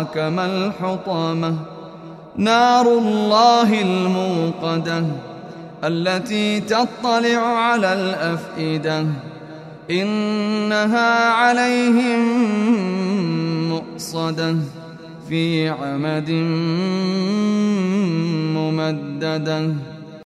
أدراك ما الحطمة؟ نار الله الموقدة التي تطلع على الأفئدة إنها عليهم مؤصدة في عمد ممددة.